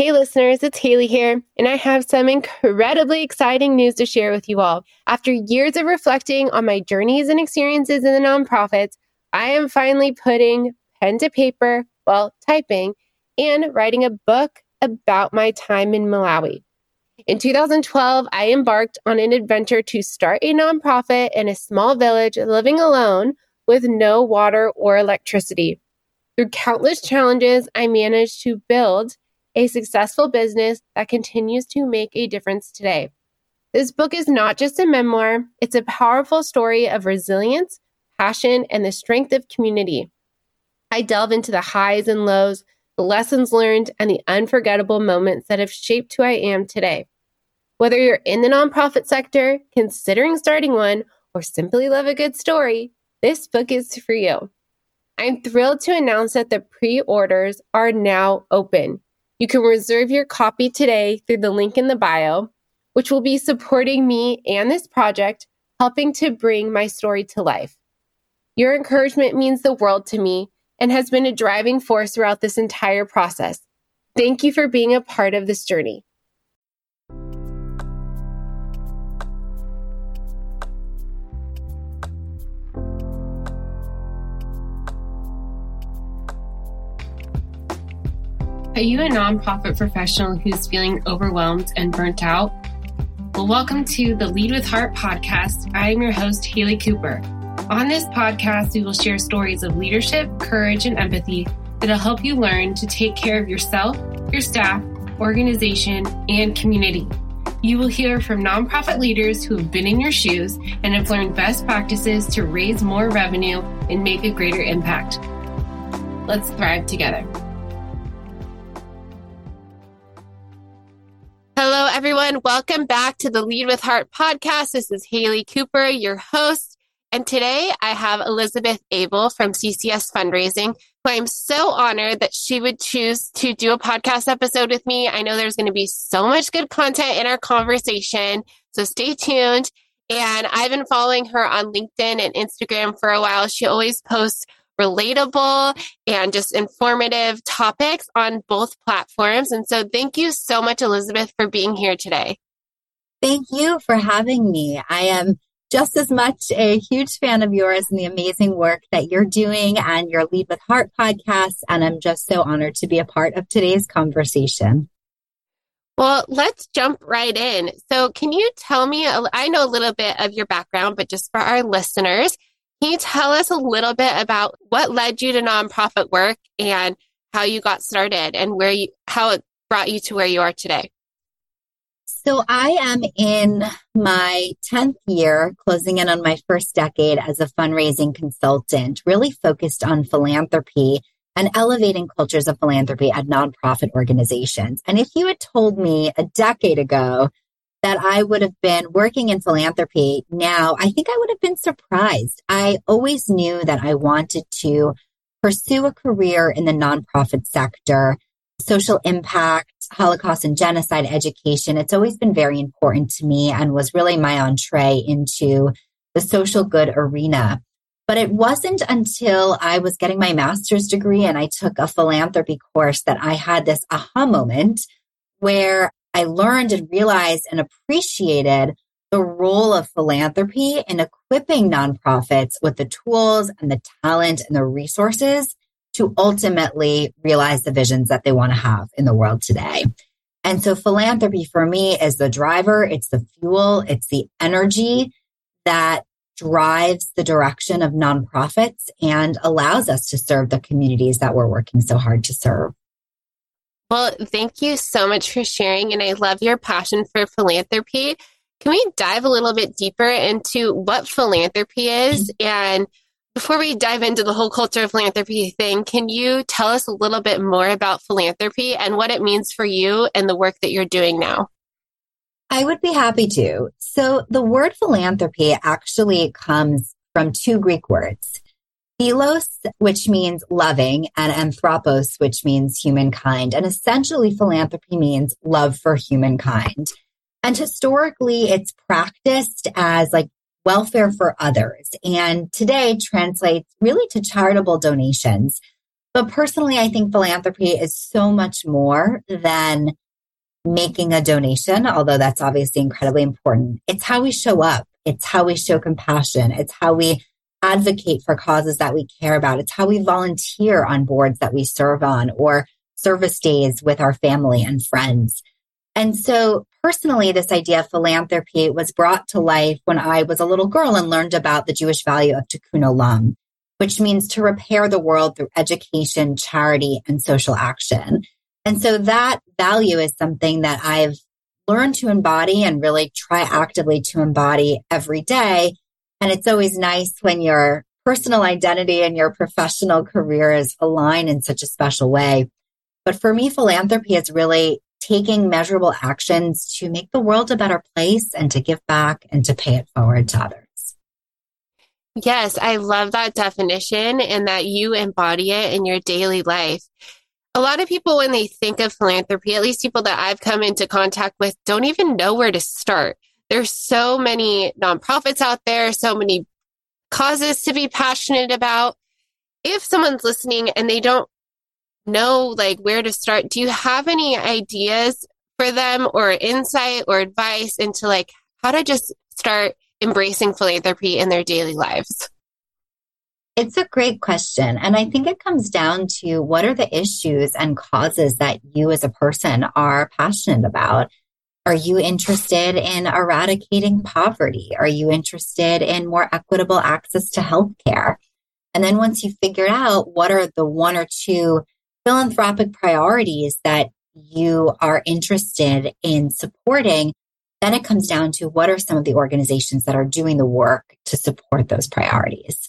Hey, listeners, it's Haley here, and I have some incredibly exciting news to share with you all. After years of reflecting on my journeys and experiences in the nonprofits, I am finally putting pen to paper, well, typing, and writing a book about my time in Malawi. In 2012, I embarked on an adventure to start a nonprofit in a small village living alone with no water or electricity. Through countless challenges, I managed to build a successful business that continues to make a difference today. This book is not just a memoir, it's a powerful story of resilience, passion, and the strength of community. I delve into the highs and lows, the lessons learned, and the unforgettable moments that have shaped who I am today. Whether you're in the nonprofit sector, considering starting one, or simply love a good story, this book is for you. I'm thrilled to announce that the pre orders are now open. You can reserve your copy today through the link in the bio, which will be supporting me and this project, helping to bring my story to life. Your encouragement means the world to me and has been a driving force throughout this entire process. Thank you for being a part of this journey. Are you a nonprofit professional who's feeling overwhelmed and burnt out? Well, welcome to the Lead with Heart podcast. I am your host, Haley Cooper. On this podcast, we will share stories of leadership, courage, and empathy that'll help you learn to take care of yourself, your staff, organization, and community. You will hear from nonprofit leaders who have been in your shoes and have learned best practices to raise more revenue and make a greater impact. Let's thrive together. Everyone. Welcome back to the Lead with Heart podcast. This is Haley Cooper, your host. And today I have Elizabeth Abel from CCS Fundraising, who I'm so honored that she would choose to do a podcast episode with me. I know there's going to be so much good content in our conversation. So stay tuned. And I've been following her on LinkedIn and Instagram for a while. She always posts relatable and just informative topics on both platforms. And so thank you so much, Elizabeth, for being here today. Thank you for having me. I am just as much a huge fan of yours and the amazing work that you're doing and your Lead with Heart podcast. And I'm just so honored to be a part of today's conversation. Well, let's jump right in. So, can you tell me? I know a little bit of your background, but just for our listeners, can you tell us a little bit about what led you to nonprofit work and how you got started and where you, how it brought you to where you are today? So I am in my 10th year, closing in on my first decade as a fundraising consultant, really focused on philanthropy and elevating cultures of philanthropy at nonprofit organizations. And if you had told me a decade ago that I would have been working in philanthropy now, I think I would have been surprised. I always knew that I wanted to pursue a career in the nonprofit sector, social impact, Holocaust and genocide education. It's always been very important to me and was really my entree into the social good arena. But it wasn't until I was getting my master's degree and I took a philanthropy course that I had this aha moment where I learned and realized and appreciated the role of philanthropy in equipping nonprofits with the tools and the talent and the resources to ultimately realize the visions that they want to have in the world today. And so philanthropy for me is the driver, it's the fuel, it's the energy that drives the direction of nonprofits and allows us to serve the communities that we're working so hard to serve. Well, thank you so much for sharing. And I love your passion for philanthropy. Can we dive a little bit deeper into what philanthropy is? Mm-hmm. And before we dive into the whole culture of philanthropy thing, can you tell us a little bit more about philanthropy and what it means for you and the work that you're doing now? I would be happy to. So, the word philanthropy actually comes from two Greek words philos, which means loving, and anthropos, which means humankind. And essentially, philanthropy means love for humankind. And historically, it's practiced as like welfare for others. And today translates really to charitable donations. But personally, I think philanthropy is so much more than making a donation, although that's obviously incredibly important. It's how we show up. It's how we show compassion. It's how we advocate for causes that we care about. It's how we volunteer on boards that we serve on or service days with our family and friends. And so personally, this idea of philanthropy was brought to life when I was a little girl and learned about the Jewish value of tikkun olam, which means to repair the world through education, charity, and social action. And so that value is something that I've learned to embody and really try actively to embody every day. And it's always nice when your personal identity and your professional career is aligned in such a special way. But for me, philanthropy is really taking measurable actions to make the world a better place and to give back and to pay it forward to others. Yes, I love that definition and that you embody it in your daily life. A lot of people, when they think of philanthropy, at least people that I've come into contact with, don't even know where to start. There's so many nonprofits out there, so many causes to be passionate about. If someone's listening and they don't know like where to start, do you have any ideas for them or insight or advice into like how to just start embracing philanthropy in their daily lives? It's a great question. And I think it comes down to what are the issues and causes that you as a person are passionate about? Are you interested in eradicating poverty? Are you interested in more equitable access to healthcare? And then once you figure out what are the one or two philanthropic priorities that you are interested in supporting, then it comes down to what are some of the organizations that are doing the work to support those priorities.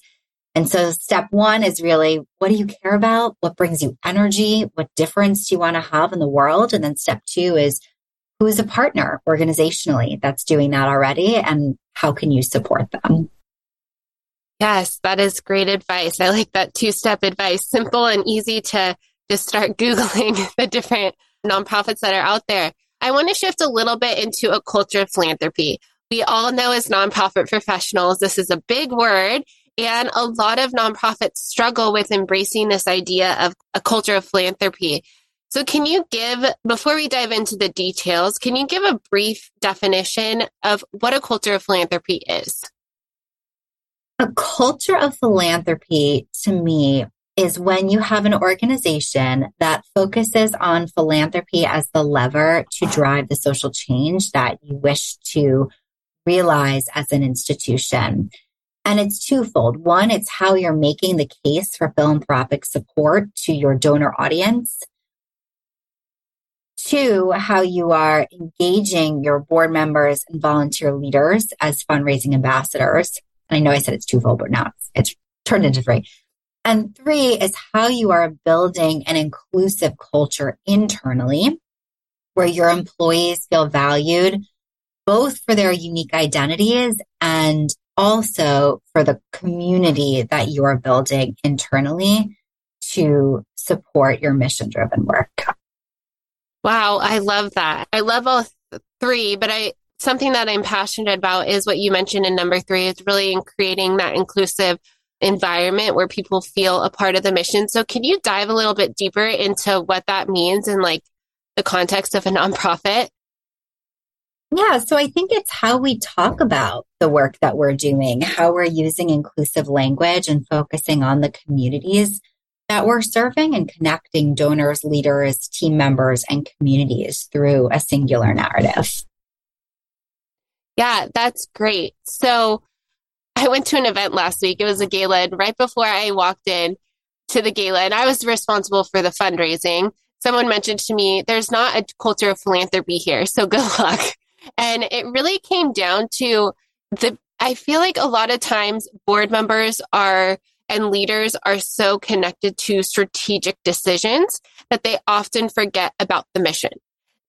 And so step one is really what do you care about? What brings you energy? What difference do you want to have in the world? And then step two is who is a partner organizationally that's doing that already and how can you support them? Yes, that is great advice. I like that two step advice. Simple and easy to just start Googling the different nonprofits that are out there. I want to shift a little bit into a culture of philanthropy. We all know as nonprofit professionals, this is a big word. And a lot of nonprofits struggle with embracing this idea of a culture of philanthropy. So, can you give, before we dive into the details, can you give a brief definition of what a culture of philanthropy is? A culture of philanthropy to me is when you have an organization that focuses on philanthropy as the lever to drive the social change that you wish to realize as an institution. And it's twofold. One, it's how you're making the case for philanthropic support to your donor audience. Two, how you are engaging your board members and volunteer leaders as fundraising ambassadors. And I know I said it's twofold, but now it's, it's turned into three. And three is how you are building an inclusive culture internally where your employees feel valued both for their unique identities and also for the community that you are building internally to support your mission driven work. Wow, I love that. I love all three, but I something that I'm passionate about is what you mentioned in number 3 It's really in creating that inclusive environment where people feel a part of the mission. So can you dive a little bit deeper into what that means in like the context of a nonprofit? Yeah, so I think it's how we talk about the work that we're doing, how we're using inclusive language and focusing on the communities that we're serving and connecting donors, leaders, team members, and communities through a singular narrative. Yeah, that's great. So I went to an event last week. It was a gala, and right before I walked in to the gala, and I was responsible for the fundraising. Someone mentioned to me, "There's not a culture of philanthropy here, so good luck." And it really came down to the. I feel like a lot of times board members are and leaders are so connected to strategic decisions that they often forget about the mission.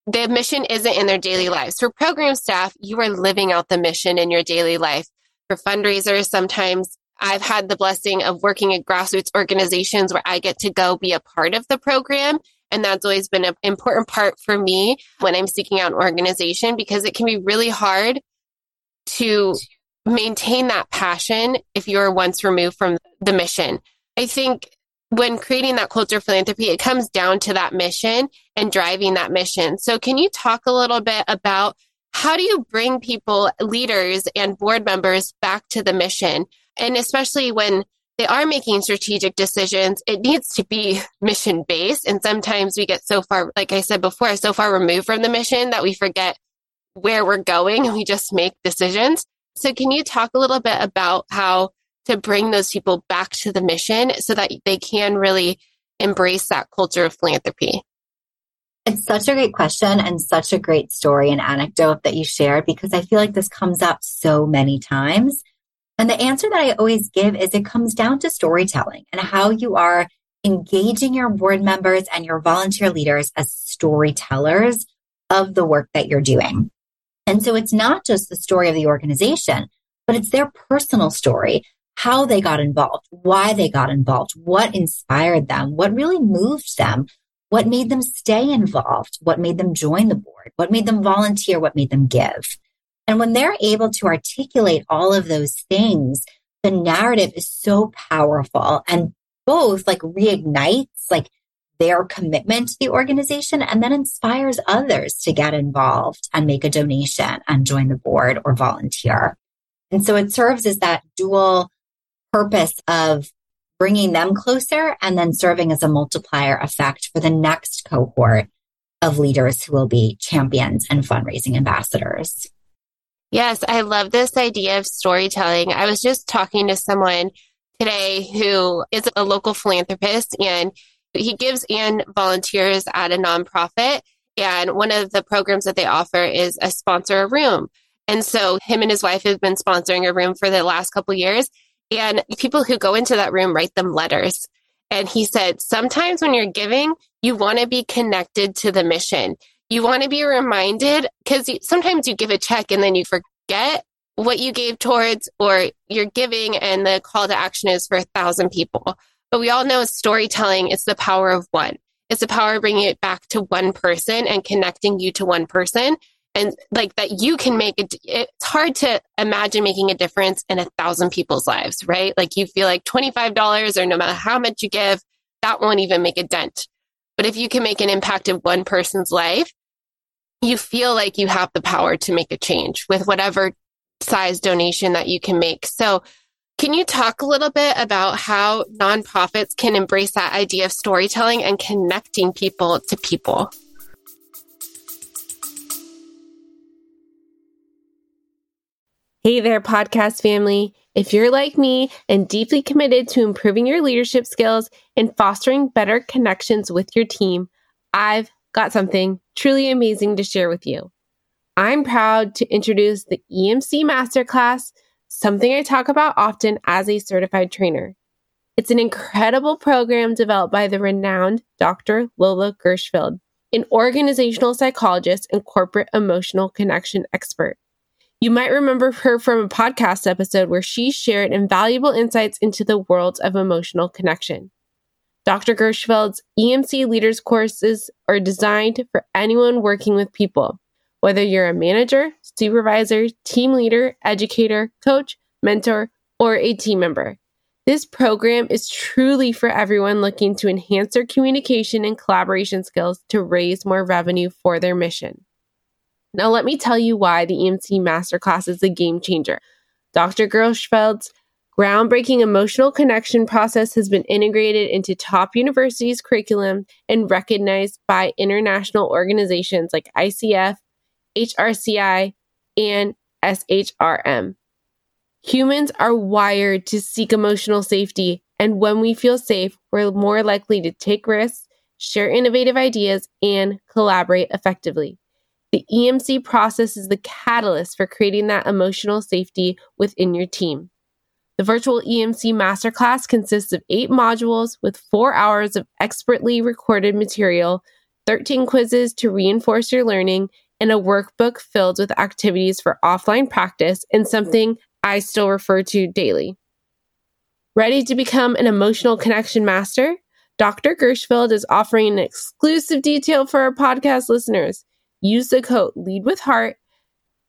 The mission isn't in their daily lives. For program staff, you are living out the mission in your daily life for fundraisers. Sometimes I've had the blessing of working at grassroots organizations where I get to go be a part of the program. And that's always been an important part for me when I'm seeking out an organization because it can be really hard to maintain that passion if you're once removed from the mission. I think when creating that culture of philanthropy, it comes down to that mission and driving that mission. So, can you talk a little bit about how do you bring people, leaders, and board members back to the mission? And especially when they are making strategic decisions, it needs to be mission based. And sometimes we get so far, like I said before, so far removed from the mission that we forget where we're going and we just make decisions. So, can you talk a little bit about how to bring those people back to the mission so that they can really embrace that culture of philanthropy? It's such a great question and such a great story and anecdote that you shared because I feel like this comes up so many times. And the answer that I always give is it comes down to storytelling and how you are engaging your board members and your volunteer leaders as storytellers of the work that you're doing. And so it's not just the story of the organization, but it's their personal story how they got involved, why they got involved, what inspired them, what really moved them, what made them stay involved, what made them join the board, what made them volunteer, what made them give. And when they're able to articulate all of those things, the narrative is so powerful and both like reignites like their commitment to the organization and then inspires others to get involved and make a donation and join the board or volunteer. And so it serves as that dual purpose of bringing them closer and then serving as a multiplier effect for the next cohort of leaders who will be champions and fundraising ambassadors. Yes, I love this idea of storytelling. I was just talking to someone today who is a local philanthropist and he gives and volunteers at a nonprofit. And one of the programs that they offer is a sponsor a room. And so him and his wife have been sponsoring a room for the last couple years. And people who go into that room write them letters. And he said, sometimes when you're giving, you want to be connected to the mission. You want to be reminded because sometimes you give a check and then you forget what you gave towards, or you're giving and the call to action is for a thousand people. But we all know storytelling is the power of one. It's the power of bringing it back to one person and connecting you to one person. And like that you can make it it's hard to imagine making a difference in a thousand people's lives right? Like you feel like $25 or no matter how much you give that won't even make a dent. But if you can make an impact in one person's life you feel like you have the power to make a change with whatever size donation that you can make. So can you talk a little bit about how nonprofits can embrace that idea of storytelling and connecting people to people Hey there, podcast family. If you're like me and deeply committed to improving your leadership skills and fostering better connections with your team, I've got something truly amazing to share with you. I'm proud to introduce the EMC Masterclass, something I talk about often as a certified trainer. It's an incredible program developed by the renowned Dr. Lola Gershfeld, an organizational psychologist and corporate emotional connection expert. You might remember her from a podcast episode where she shared invaluable insights into the world of emotional connection. Dr. Gershfeld's EMC Leaders courses are designed for anyone working with people, whether you're a manager, supervisor, team leader, educator, coach, mentor, or a team member. This program is truly for everyone looking to enhance their communication and collaboration skills to raise more revenue for their mission. Now, let me tell you why the EMC Masterclass is a game changer. Dr. Gershfeld's groundbreaking emotional connection process has been integrated into top universities' curriculum and recognized by international organizations like ICF, HRCI, and SHRM. Humans are wired to seek emotional safety, and when we feel safe, we're more likely to take risks, share innovative ideas, and collaborate effectively. The EMC process is the catalyst for creating that emotional safety within your team. The virtual EMC masterclass consists of eight modules with four hours of expertly recorded material, 13 quizzes to reinforce your learning, and a workbook filled with activities for offline practice and something I still refer to daily. Ready to become an emotional connection master? Dr. Gershfeld is offering an exclusive detail for our podcast listeners. Use the code Lead with Heart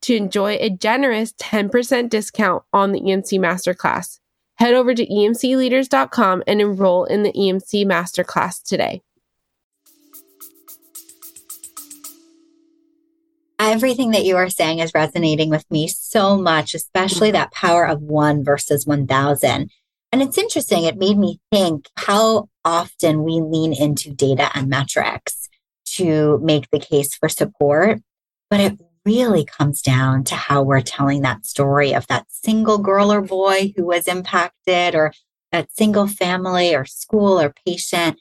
to enjoy a generous 10% discount on the EMC Masterclass. Head over to emcleaders.com and enroll in the EMC Masterclass today. Everything that you are saying is resonating with me so much, especially that power of one versus 1,000. And it's interesting, it made me think how often we lean into data and metrics to make the case for support. But it really comes down to how we're telling that story of that single girl or boy who was impacted or that single family or school or patient.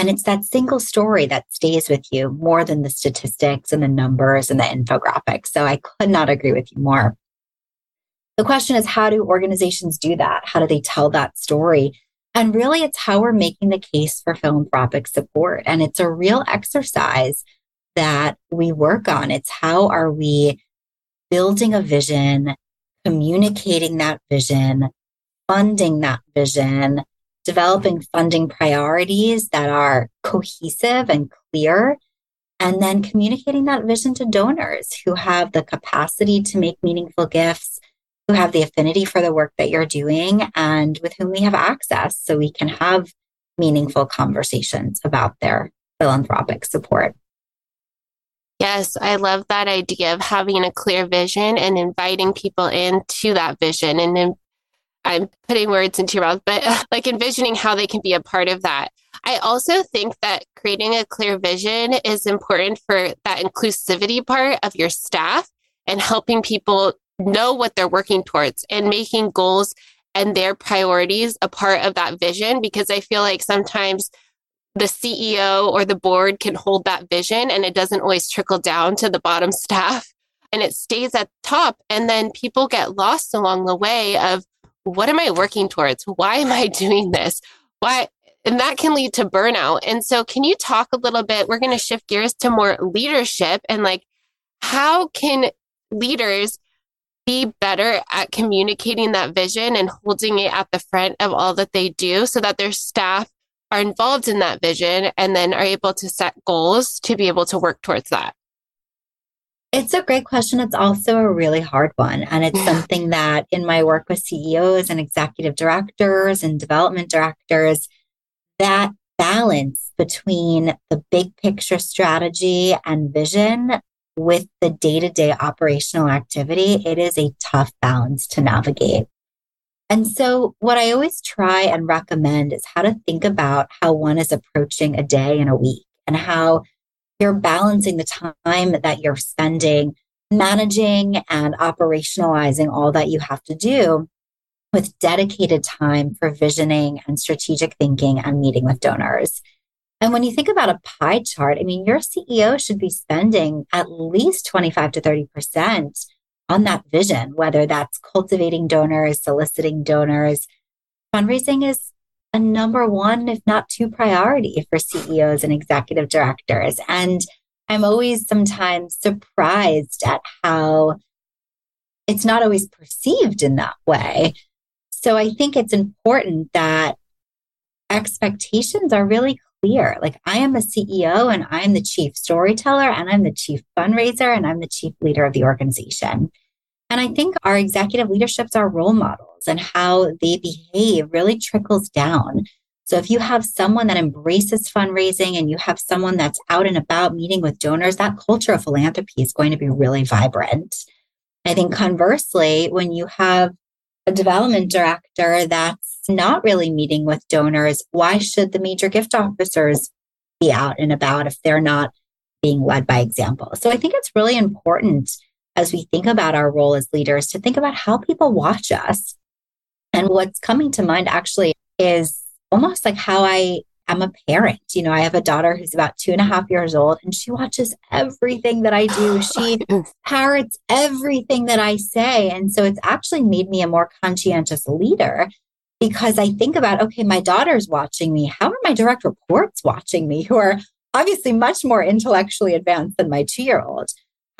And it's that single story that stays with you more than the statistics and the numbers and the infographics. So I could not agree with you more. The question is, how do organizations do that? How do they tell that story? And really, it's how we're making the case for philanthropic support. And it's a real exercise that we work on. It's how are we building a vision, communicating that vision, funding that vision, developing funding priorities that are cohesive and clear, and then communicating that vision to donors who have the capacity to make meaningful gifts, who have the affinity for the work that you're doing, and with whom we have access so we can have meaningful conversations about their philanthropic support. Yes, I love that idea of having a clear vision and inviting people into that vision. And then I'm putting words into your mouth, but like envisioning how they can be a part of that. I also think that creating a clear vision is important for that inclusivity part of your staff and helping people know what they're working towards and making goals and their priorities a part of that vision. Because I feel like sometimes the CEO or the board can hold that vision and it doesn't always trickle down to the bottom staff and it stays at the top. And then people get lost along the way of what am I working towards? Why am I doing this? Why? And that can lead to burnout. And so, can you talk a little bit? We're going to shift gears to more leadership and like, how can leaders be better at communicating that vision and holding it at the front of all that they do so that their staff are involved in that vision and then are able to set goals to be able to work towards that? It's a great question. It's also a really hard one. And it's something that in my work with CEOs and executive directors and development directors, that balance between the big picture strategy and vision with the day to day operational activity, it is a tough balance to navigate. And so, what I always try and recommend is how to think about how one is approaching a day and a week and how you're balancing the time that you're spending managing and operationalizing all that you have to do with dedicated time for visioning and strategic thinking and meeting with donors. And when you think about a pie chart, I mean, your CEO should be spending at least 25 to 30% on that vision, whether that's cultivating donors, soliciting donors. Fundraising is a number one, if not two priority for CEOs and executive directors. And I'm always sometimes surprised at how it's not always perceived in that way. So I think it's important that expectations are really clear. Like I am a CEO and I'm the chief storyteller and I'm the chief fundraiser and I'm the chief leader of the organization. And I think our executive leaderships are role models and how they behave really trickles down. So if you have someone that embraces fundraising and you have someone that's out and about meeting with donors, that culture of philanthropy is going to be really vibrant. I think conversely, when you have a development director that's not really meeting with donors, why should the major gift officers be out and about if they're not being led by example? So I think it's really important as we think about our role as leaders to think about how people watch us. And what's coming to mind actually is almost like how I am a parent. You know, I have a daughter who's about two and a half years old and she watches everything that I do. She parrots everything that I say. And so it's actually made me a more conscientious leader because I think about, okay, my daughter's watching me. How are my direct reports watching me who are obviously much more intellectually advanced than my two year old?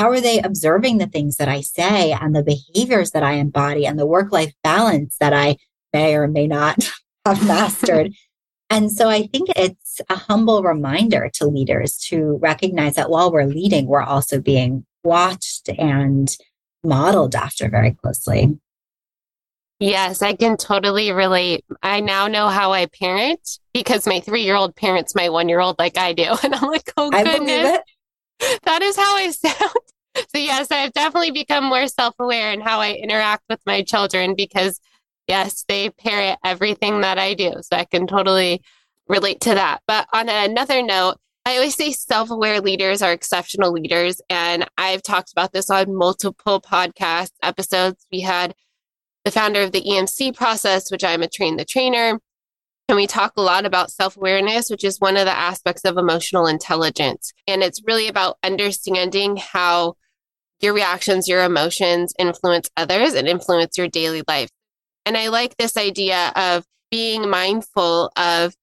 How are they observing the things that I say and the behaviors that I embody and the work life balance that I may or may not have mastered? and so I think it's a humble reminder to leaders to recognize that while we're leading, we're also being watched and modeled after very closely. Yes, I can totally relate. I now know how I parent because my three year old parents my one year old like I do. And I'm like, oh, goodness. That is how I sound. So, yes, I've definitely become more self aware in how I interact with my children because, yes, they parrot everything that I do. So, I can totally relate to that. But on another note, I always say self aware leaders are exceptional leaders. And I've talked about this on multiple podcast episodes. We had the founder of the EMC process, which I'm a train the trainer. And we talk a lot about self awareness, which is one of the aspects of emotional intelligence. And it's really about understanding how your reactions, your emotions influence others and influence your daily life. And I like this idea of being mindful of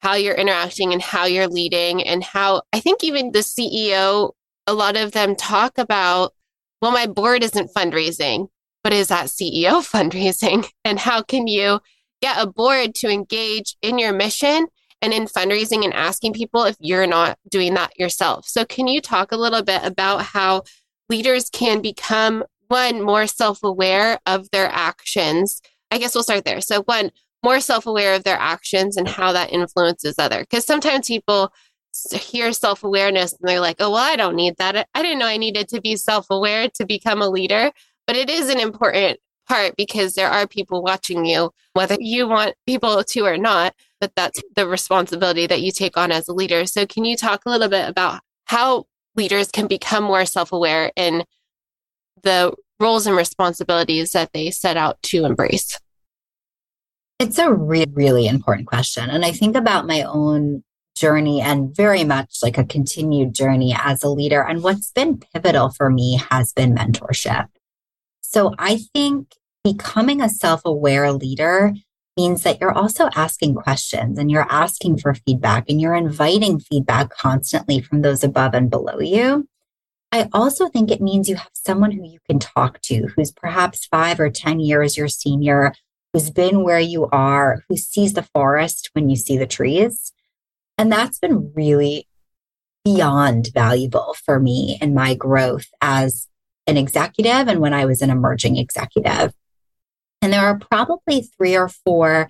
how you're interacting and how you're leading and how I think even the CEO, a lot of them talk about, well, my board isn't fundraising but is that CEO fundraising? And how can you get a board to engage in your mission and in fundraising and asking people if you're not doing that yourself? So, can you talk a little bit about how leaders can become one more self aware of their actions? I guess we'll start there. So, one, more self aware of their actions and how that influences other. Because sometimes people hear self awareness and they're like, oh, well, I don't need that. I didn't know I needed to be self aware to become a leader. But it is an important part because there are people watching you, whether you want people to or not, but that's the responsibility that you take on as a leader. So, can you talk a little bit about how leaders can become more self aware in the roles and responsibilities that they set out to embrace? It's a really, really important question. And I think about my own journey and very much like a continued journey as a leader. And what's been pivotal for me has been mentorship. So I think becoming a self aware leader means that you're also asking questions and you're asking for feedback and you're inviting feedback constantly from those above and below you. I also think it means you have someone who you can talk to who's perhaps five or 10 years your senior, who's been where you are, who sees the forest when you see the trees. And that's been really beyond valuable for me in my growth as an executive and when I was an emerging executive. And there are probably three or four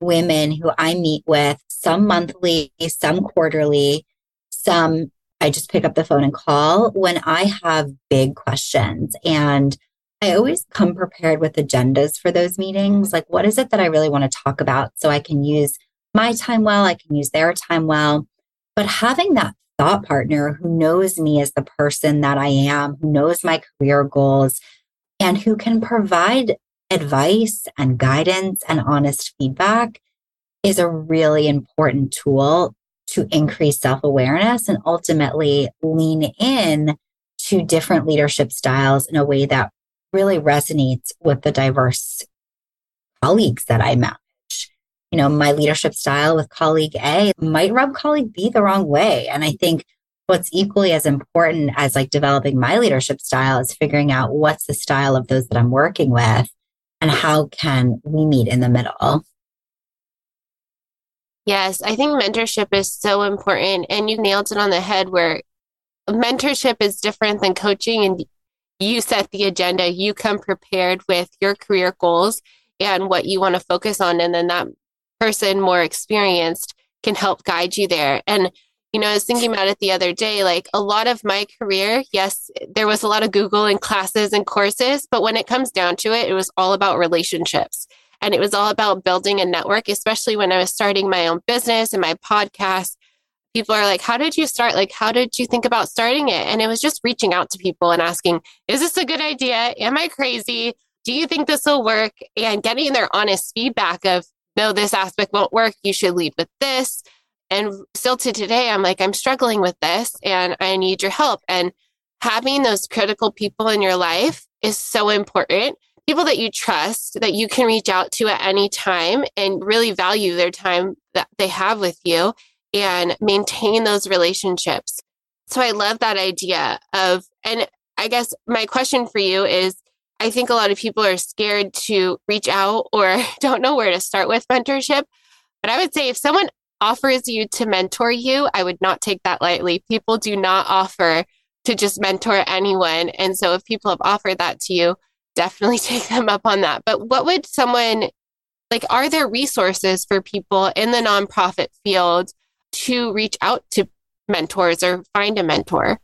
women who I meet with, some monthly, some quarterly, some I just pick up the phone and call when I have big questions. And I always come prepared with agendas for those meetings. Like, what is it that I really want to talk about so I can use my time well, I can use their time well. But having that thought partner who knows me as the person that I am, who knows my career goals, and who can provide advice and guidance and honest feedback is a really important tool to increase self awareness and ultimately lean in to different leadership styles in a way that really resonates with the diverse colleagues that I met you know, my leadership style with colleague A might rub colleague B the wrong way. And I think what's equally as important as like developing my leadership style is figuring out what's the style of those that I'm working with and how can we meet in the middle. Yes, I think mentorship is so important. And you nailed it on the head where mentorship is different than coaching and you set the agenda, you come prepared with your career goals and what you want to focus on. And then that person more experienced can help guide you there. And, you know, I was thinking about it the other day, like a lot of my career, yes, there was a lot of Google and classes and courses, but when it comes down to it, it was all about relationships. And it was all about building a network, especially when I was starting my own business and my podcast. People are like, How did you start? Like, how did you think about starting it? And it was just reaching out to people and asking, Is this a good idea? Am I crazy? Do you think this will work? And getting their honest feedback of, no, this aspect won't work. You should lead with this. And still to today, I'm like, I'm struggling with this and I need your help. And having those critical people in your life is so important. People that you trust, that you can reach out to at any time and really value their time that they have with you and maintain those relationships. So I love that idea of, and I guess my question for you is I think a lot of people are scared to reach out or don't know where to start with mentorship. But I would say if someone offers you to mentor you, I would not take that lightly. People do not offer to just mentor anyone. And so if people have offered that to you, definitely take them up on that. But what would someone like, are there resources for people in the nonprofit field to reach out to mentors or find a mentor?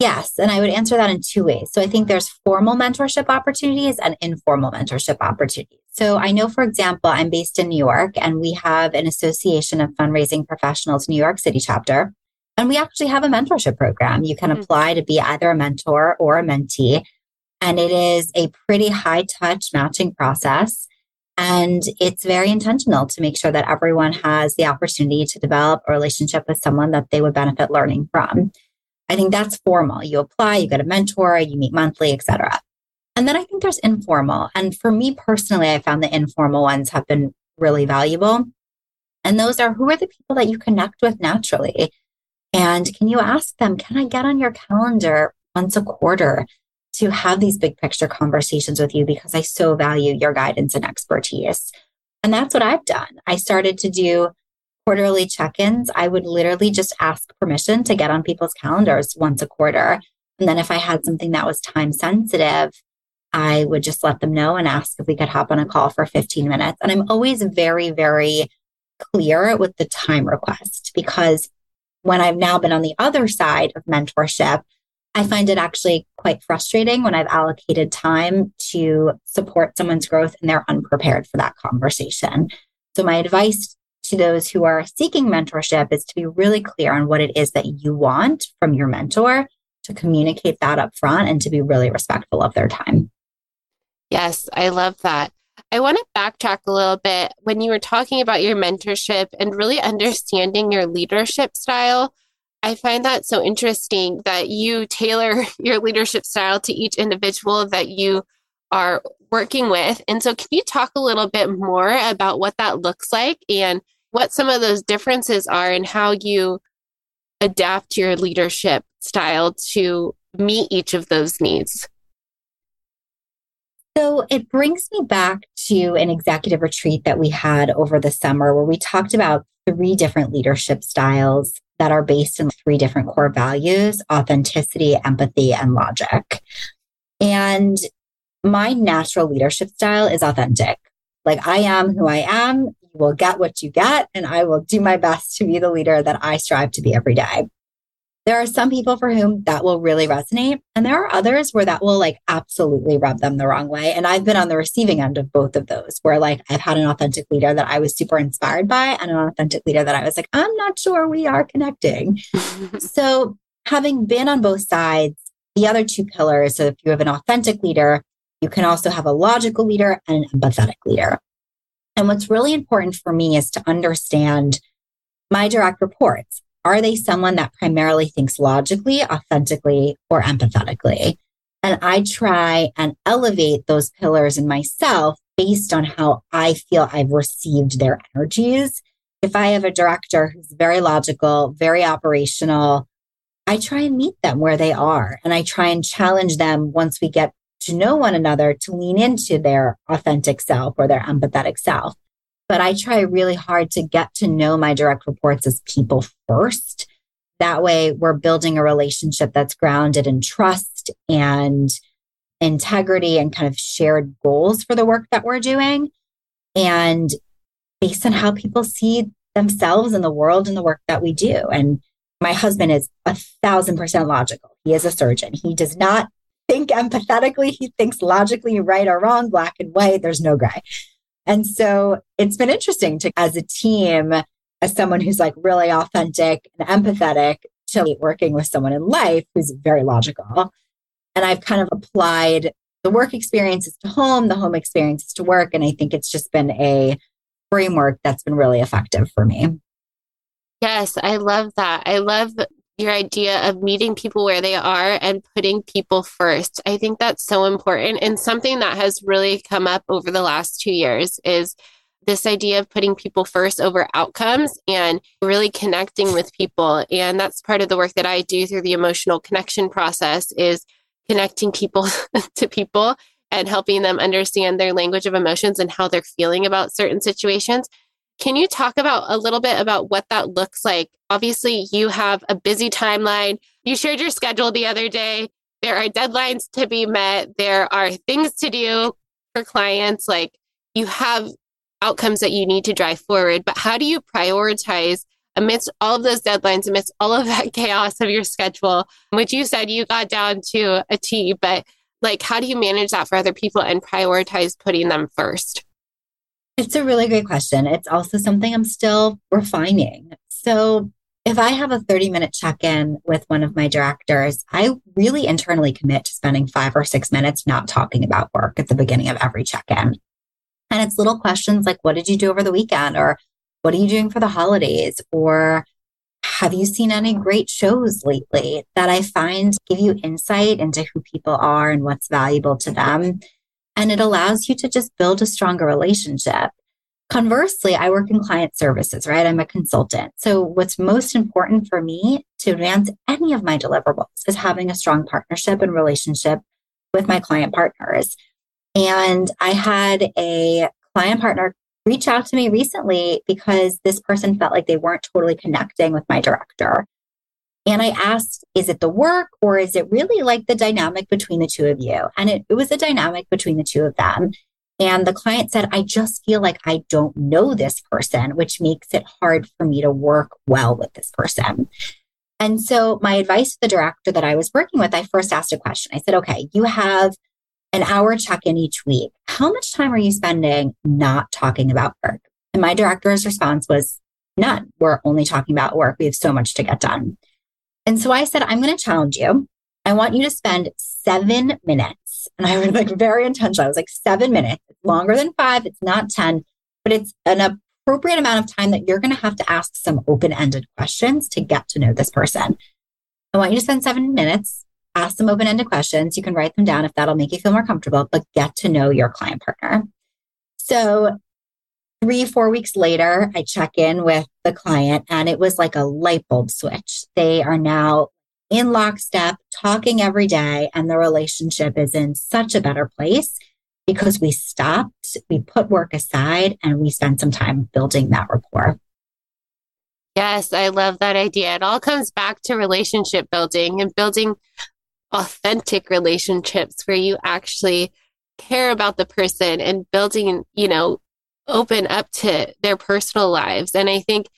Yes, and I would answer that in two ways. So I think there's formal mentorship opportunities and informal mentorship opportunities. So I know, for example, I'm based in New York and we have an association of fundraising professionals, New York City chapter. And we actually have a mentorship program. You can mm-hmm. apply to be either a mentor or a mentee. And it is a pretty high touch matching process. And it's very intentional to make sure that everyone has the opportunity to develop a relationship with someone that they would benefit learning from. I think that's formal. You apply, you get a mentor, you meet monthly, etc. And then I think there's informal. And for me personally, I found the informal ones have been really valuable. And those are who are the people that you connect with naturally? And can you ask them, can I get on your calendar once a quarter to have these big picture conversations with you because I so value your guidance and expertise. And that's what I've done. I started to do quarterly check ins. I would literally just ask permission to get on people's calendars once a quarter. And then if I had something that was time sensitive, I would just let them know and ask if we could hop on a call for 15 minutes. And I'm always very, very clear with the time request because when I've now been on the other side of mentorship, I find it actually quite frustrating when I've allocated time to support someone's growth and they're unprepared for that conversation. So, my advice to those who are seeking mentorship is to be really clear on what it is that you want from your mentor, to communicate that up front, and to be really respectful of their time. Yes, I love that. I want to backtrack a little bit when you were talking about your mentorship and really understanding your leadership style. I find that so interesting that you tailor your leadership style to each individual that you are working with. And so, can you talk a little bit more about what that looks like and what some of those differences are and how you adapt your leadership style to meet each of those needs? So it brings me back to an executive retreat that we had over the summer where we talked about three different leadership styles that are based in three different core values authenticity, empathy, and logic. And my natural leadership style is authentic. Like I am who I am. You will get what you get, and I will do my best to be the leader that I strive to be every day. There are some people for whom that will really resonate. And there are others where that will like absolutely rub them the wrong way. And I've been on the receiving end of both of those, where like I've had an authentic leader that I was super inspired by and an authentic leader that I was like, I'm not sure we are connecting. so having been on both sides, the other two pillars, so if you have an authentic leader, you can also have a logical leader and an empathetic leader. And what's really important for me is to understand my direct reports. Are they someone that primarily thinks logically, authentically, or empathetically? And I try and elevate those pillars in myself based on how I feel I've received their energies. If I have a director who's very logical, very operational, I try and meet them where they are. And I try and challenge them once we get to know one another to lean into their authentic self or their empathetic self but I try really hard to get to know my direct reports as people first. That way, we're building a relationship that's grounded in trust and integrity and kind of shared goals for the work that we're doing. And based on how people see themselves in the world and the work that we do. And my husband is a thousand percent logical. He is a surgeon. He does not think empathetically. He thinks logically, right or wrong, black and white. There's no gray. And so it's been interesting to, as a team, as someone who's like really authentic and empathetic, to working with someone in life who's very logical. And I've kind of applied the work experiences to home, the home experiences to work. And I think it's just been a framework that's been really effective for me. Yes, I love that. I love your idea of meeting people where they are and putting people first. I think that's so important. And something that has really come up over the last two years is this idea of putting people first over outcomes and really connecting with people. And that's part of the work that I do through the emotional connection process is connecting people to people and helping them understand their language of emotions and how they're feeling about certain situations. Can you talk about a little bit about what that looks like? Obviously, you have a busy timeline. You shared your schedule the other day. there are deadlines to be met, there are things to do for clients, like you have outcomes that you need to drive forward, but how do you prioritize amidst all of those deadlines, amidst all of that chaos of your schedule, which you said you got down to a T, but like how do you manage that for other people and prioritize putting them first? It's a really great question. It's also something I'm still refining. So, if I have a 30 minute check in with one of my directors, I really internally commit to spending five or six minutes not talking about work at the beginning of every check in. And it's little questions like, what did you do over the weekend? Or what are you doing for the holidays? Or have you seen any great shows lately that I find give you insight into who people are and what's valuable to them? And it allows you to just build a stronger relationship. Conversely, I work in client services, right? I'm a consultant. So what's most important for me to advance any of my deliverables is having a strong partnership and relationship with my client partners. And I had a client partner reach out to me recently because this person felt like they weren't totally connecting with my director. And I asked, is it the work or is it really like the dynamic between the two of you? And it, it was a dynamic between the two of them. And the client said, I just feel like I don't know this person, which makes it hard for me to work well with this person. And so, my advice to the director that I was working with, I first asked a question. I said, okay, you have an hour check in each week. How much time are you spending not talking about work? And my director's response was, none. We're only talking about work. We have so much to get done. And so I said, I'm going to challenge you. I want you to spend seven minutes. And I was like very intentional. I was like, seven minutes. Longer than five. It's not 10, but it's an appropriate amount of time that you're going to have to ask some open ended questions to get to know this person. I want you to spend seven minutes, ask some open ended questions. You can write them down if that'll make you feel more comfortable, but get to know your client partner. So, three, four weeks later, I check in with the client and it was like a light bulb switch. They are now in lockstep, talking every day, and the relationship is in such a better place because we stopped, we put work aside, and we spent some time building that rapport. Yes, I love that idea. It all comes back to relationship building and building authentic relationships where you actually care about the person and building, you know, open up to their personal lives. And I think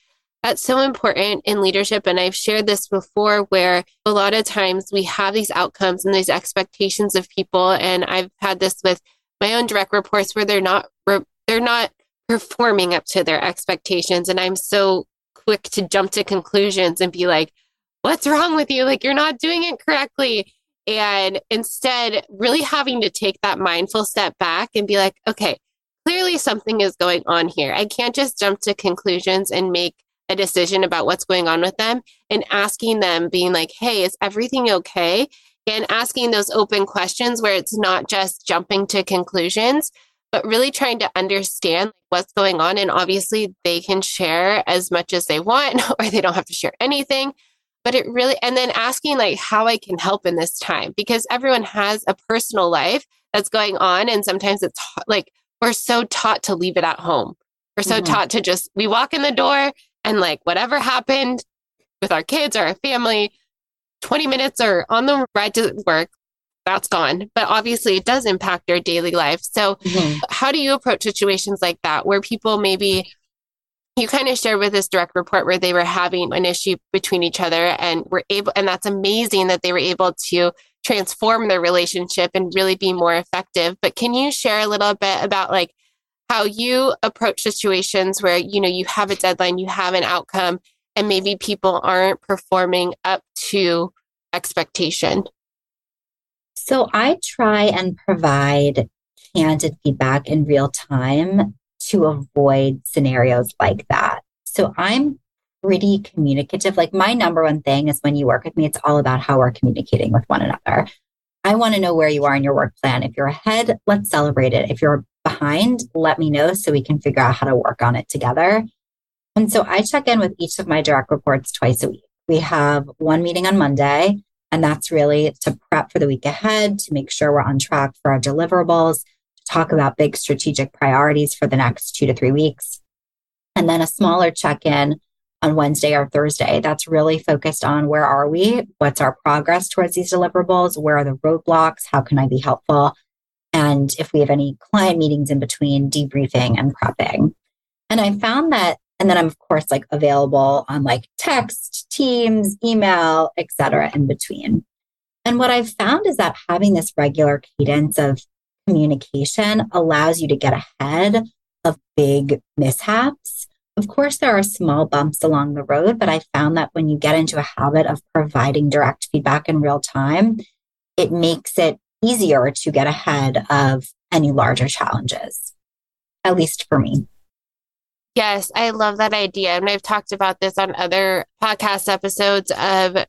that's so important in leadership. And I've shared this before where a lot of times we have these outcomes and these expectations of people. And I've had this with my own direct reports where they're not, they're not performing up to their expectations. And I'm so quick to jump to conclusions and be like, what's wrong with you? Like, you're not doing it correctly. And instead, really having to take that mindful step back and be like, okay, clearly something is going on here. I can't just jump to conclusions and make a decision about what's going on with them and asking them, being like, hey, is everything okay? And asking those open questions where it's not just jumping to conclusions, but really trying to understand what's going on. And obviously, they can share as much as they want, or they don't have to share anything. But it really, and then asking like how I can help in this time because everyone has a personal life that's going on. And sometimes it's like we're so taught to leave it at home. We're so mm-hmm. taught to just, we walk in the door and like whatever happened with our kids or our family, 20 minutes or on the ride to work, that's gone. But obviously, it does impact our daily life. So, mm-hmm. how do you approach situations like that where people maybe you kind of shared with this direct report where they were having an issue between each other and were able, and that's amazing that they were able to transform their relationship and really be more effective. But can you share a little bit about like how you approach situations where you know you have a deadline you have an outcome and maybe people aren't performing up to expectation so i try and provide candid feedback in real time to avoid scenarios like that so i'm pretty communicative like my number one thing is when you work with me it's all about how we're communicating with one another I want to know where you are in your work plan. If you're ahead, let's celebrate it. If you're behind, let me know so we can figure out how to work on it together. And so I check in with each of my direct reports twice a week. We have one meeting on Monday, and that's really to prep for the week ahead, to make sure we're on track for our deliverables, to talk about big strategic priorities for the next two to three weeks. And then a smaller check in on Wednesday or Thursday. That's really focused on where are we? What's our progress towards these deliverables? Where are the roadblocks? How can I be helpful? And if we have any client meetings in between, debriefing and prepping. And I found that, and then I'm of course like available on like text, Teams, email, etc. in between. And what I've found is that having this regular cadence of communication allows you to get ahead of big mishaps. Of course, there are small bumps along the road, but I found that when you get into a habit of providing direct feedback in real time, it makes it easier to get ahead of any larger challenges, at least for me. Yes, I love that idea. And I've talked about this on other podcast episodes of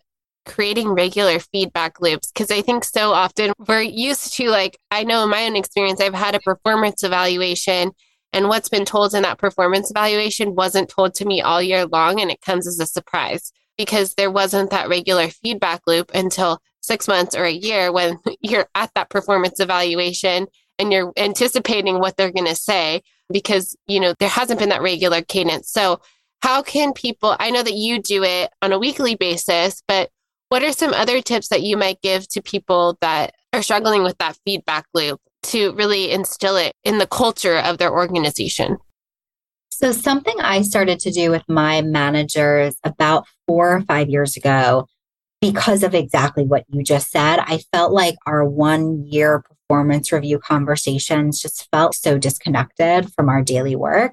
creating regular feedback loops because I think so often we're used to, like, I know in my own experience, I've had a performance evaluation, and what's been told in that performance evaluation wasn't told to me all year long, and it comes as a surprise because there wasn't that regular feedback loop until six months or a year when you're at that performance evaluation and you're anticipating what they're going to say because you know there hasn't been that regular cadence. So how can people i know that you do it on a weekly basis but what are some other tips that you might give to people that are struggling with that feedback loop to really instill it in the culture of their organization so something i started to do with my managers about four or five years ago because of exactly what you just said i felt like our one year performance review conversations just felt so disconnected from our daily work.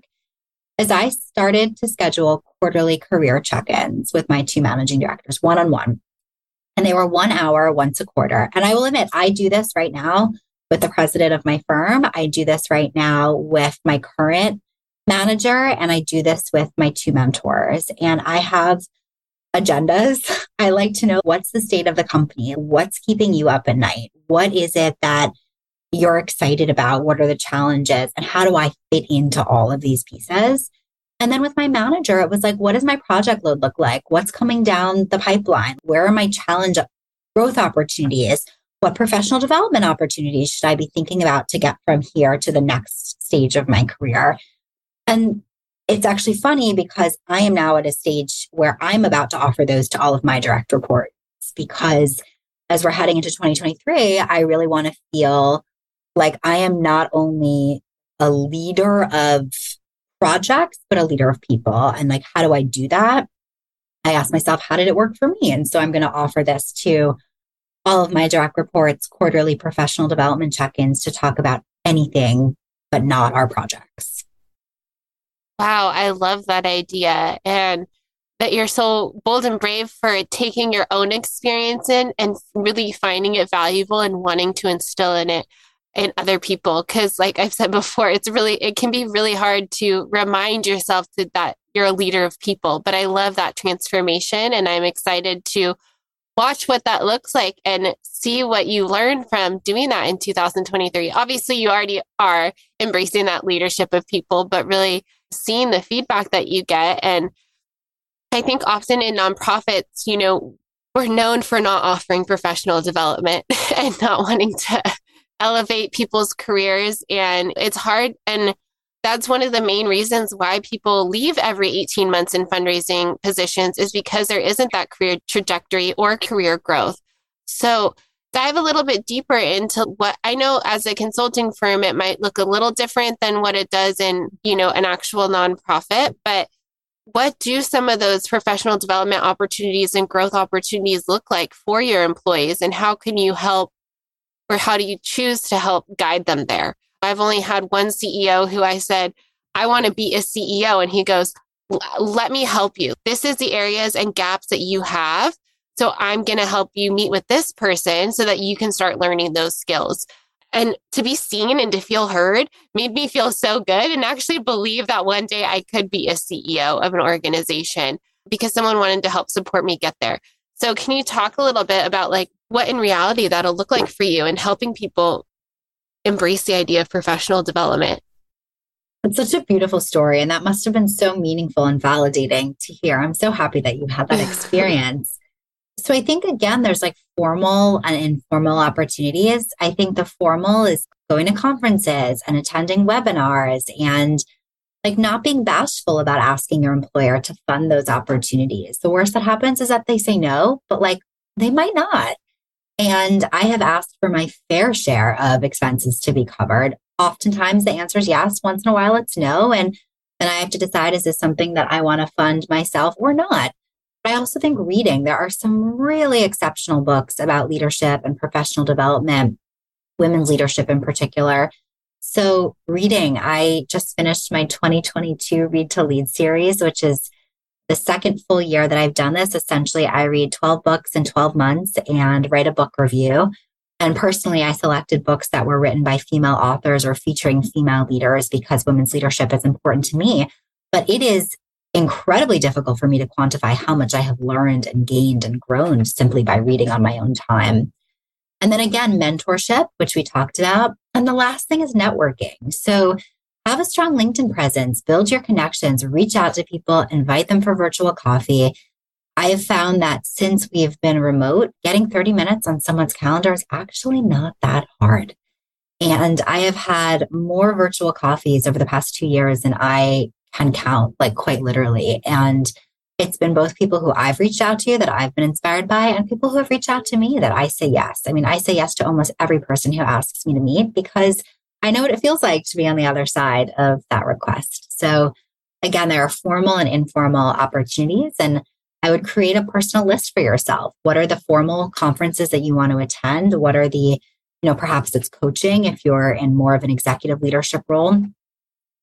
As I started to schedule quarterly career check ins with my two managing directors one on one, and they were one hour once a quarter. And I will admit, I do this right now with the president of my firm. I do this right now with my current manager, and I do this with my two mentors. And I have agendas. I like to know what's the state of the company? What's keeping you up at night? What is it that you're excited about? What are the challenges? And how do I fit into all of these pieces? And then with my manager, it was like, what does my project load look like? What's coming down the pipeline? Where are my challenge growth opportunities? What professional development opportunities should I be thinking about to get from here to the next stage of my career? And it's actually funny because I am now at a stage where I'm about to offer those to all of my direct reports because as we're heading into 2023, I really want to feel like I am not only a leader of projects, but a leader of people. And like, how do I do that? I asked myself, how did it work for me? And so I'm going to offer this to all of my direct reports, quarterly professional development check ins to talk about anything but not our projects. Wow, I love that idea. And that you're so bold and brave for taking your own experience in and really finding it valuable and wanting to instill in it in other people because like i've said before it's really it can be really hard to remind yourself to, that you're a leader of people but i love that transformation and i'm excited to watch what that looks like and see what you learn from doing that in 2023 obviously you already are embracing that leadership of people but really seeing the feedback that you get and i think often in nonprofits you know we're known for not offering professional development and not wanting to elevate people's careers. And it's hard. And that's one of the main reasons why people leave every 18 months in fundraising positions is because there isn't that career trajectory or career growth. So dive a little bit deeper into what I know as a consulting firm, it might look a little different than what it does in, you know, an actual nonprofit, but what do some of those professional development opportunities and growth opportunities look like for your employees and how can you help or how do you choose to help guide them there? I've only had one CEO who I said, I want to be a CEO. And he goes, let me help you. This is the areas and gaps that you have. So I'm going to help you meet with this person so that you can start learning those skills. And to be seen and to feel heard made me feel so good and actually believe that one day I could be a CEO of an organization because someone wanted to help support me get there. So can you talk a little bit about like what in reality that'll look like for you and helping people embrace the idea of professional development. It's such a beautiful story. And that must have been so meaningful and validating to hear. I'm so happy that you had that experience. so I think, again, there's like formal and informal opportunities. I think the formal is going to conferences and attending webinars and like not being bashful about asking your employer to fund those opportunities. The worst that happens is that they say no, but like they might not. And I have asked for my fair share of expenses to be covered. Oftentimes the answer is yes. Once in a while it's no. And then I have to decide is this something that I want to fund myself or not? But I also think reading, there are some really exceptional books about leadership and professional development, women's leadership in particular. So, reading, I just finished my 2022 Read to Lead series, which is the second full year that I've done this. Essentially, I read 12 books in 12 months and write a book review. And personally, I selected books that were written by female authors or featuring female leaders because women's leadership is important to me. But it is incredibly difficult for me to quantify how much I have learned and gained and grown simply by reading on my own time. And then again, mentorship, which we talked about. And the last thing is networking. So have a strong LinkedIn presence, build your connections, reach out to people, invite them for virtual coffee. I have found that since we've been remote, getting 30 minutes on someone's calendar is actually not that hard. And I have had more virtual coffees over the past two years than I can count, like quite literally. And it's been both people who I've reached out to that I've been inspired by and people who have reached out to me that I say yes. I mean, I say yes to almost every person who asks me to meet because I know what it feels like to be on the other side of that request. So again, there are formal and informal opportunities and I would create a personal list for yourself. What are the formal conferences that you want to attend? What are the, you know, perhaps it's coaching if you're in more of an executive leadership role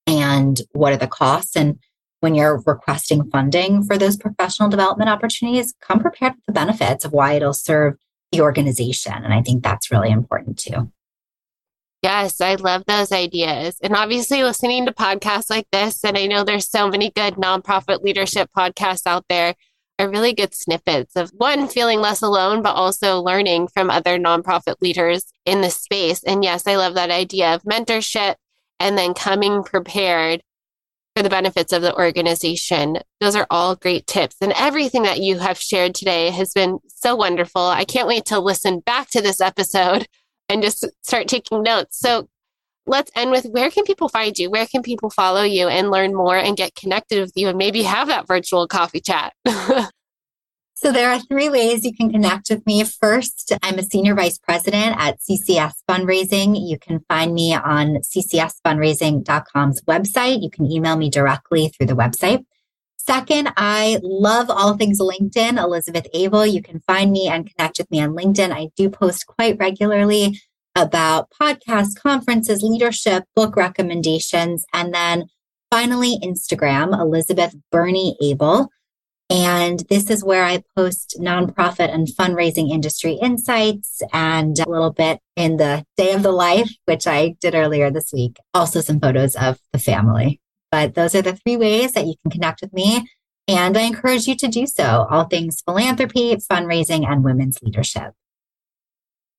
and what are the costs? And when you're requesting funding for those professional development opportunities, come prepared with the benefits of why it'll serve the organization. And I think that's really important too. Yes, I love those ideas. And obviously, listening to podcasts like this, and I know there's so many good nonprofit leadership podcasts out there, are really good snippets of one, feeling less alone, but also learning from other nonprofit leaders in the space. And yes, I love that idea of mentorship and then coming prepared for the benefits of the organization. Those are all great tips. And everything that you have shared today has been so wonderful. I can't wait to listen back to this episode and just start taking notes. So let's end with where can people find you? Where can people follow you and learn more and get connected with you and maybe have that virtual coffee chat? So there are three ways you can connect with me. First, I'm a senior vice president at CCS Fundraising. You can find me on ccsfundraising.com's website. You can email me directly through the website. Second, I love all things LinkedIn, Elizabeth Abel. You can find me and connect with me on LinkedIn. I do post quite regularly about podcasts, conferences, leadership, book recommendations. And then finally, Instagram, Elizabeth Bernie Abel. And this is where I post nonprofit and fundraising industry insights and a little bit in the day of the life, which I did earlier this week. Also, some photos of the family. But those are the three ways that you can connect with me. And I encourage you to do so all things philanthropy, fundraising, and women's leadership.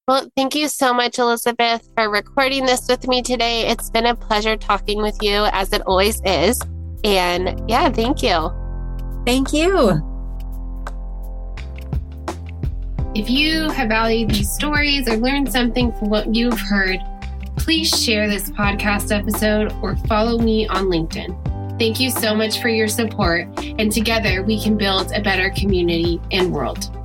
Well, thank you so much, Elizabeth, for recording this with me today. It's been a pleasure talking with you, as it always is. And yeah, thank you. Thank you. If you have valued these stories or learned something from what you've heard, please share this podcast episode or follow me on LinkedIn. Thank you so much for your support, and together we can build a better community and world.